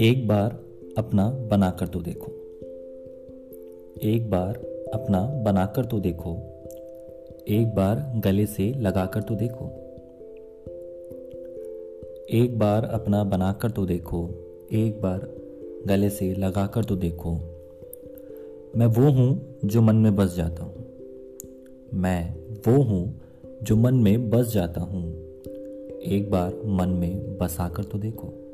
एक बार अपना बनाकर तो देखो। एक बार अपना बनाकर तो देखो। एक बार गले से लगाकर तो देखो। एक बार अपना बनाकर तो देखो। एक बार गले से लगाकर तो देखो। मैं वो हूँ जो मन में बस जाता हूँ। मैं वो हूँ जो मन में बस जाता हूँ। एक बार मन में बस आकर तो देखो।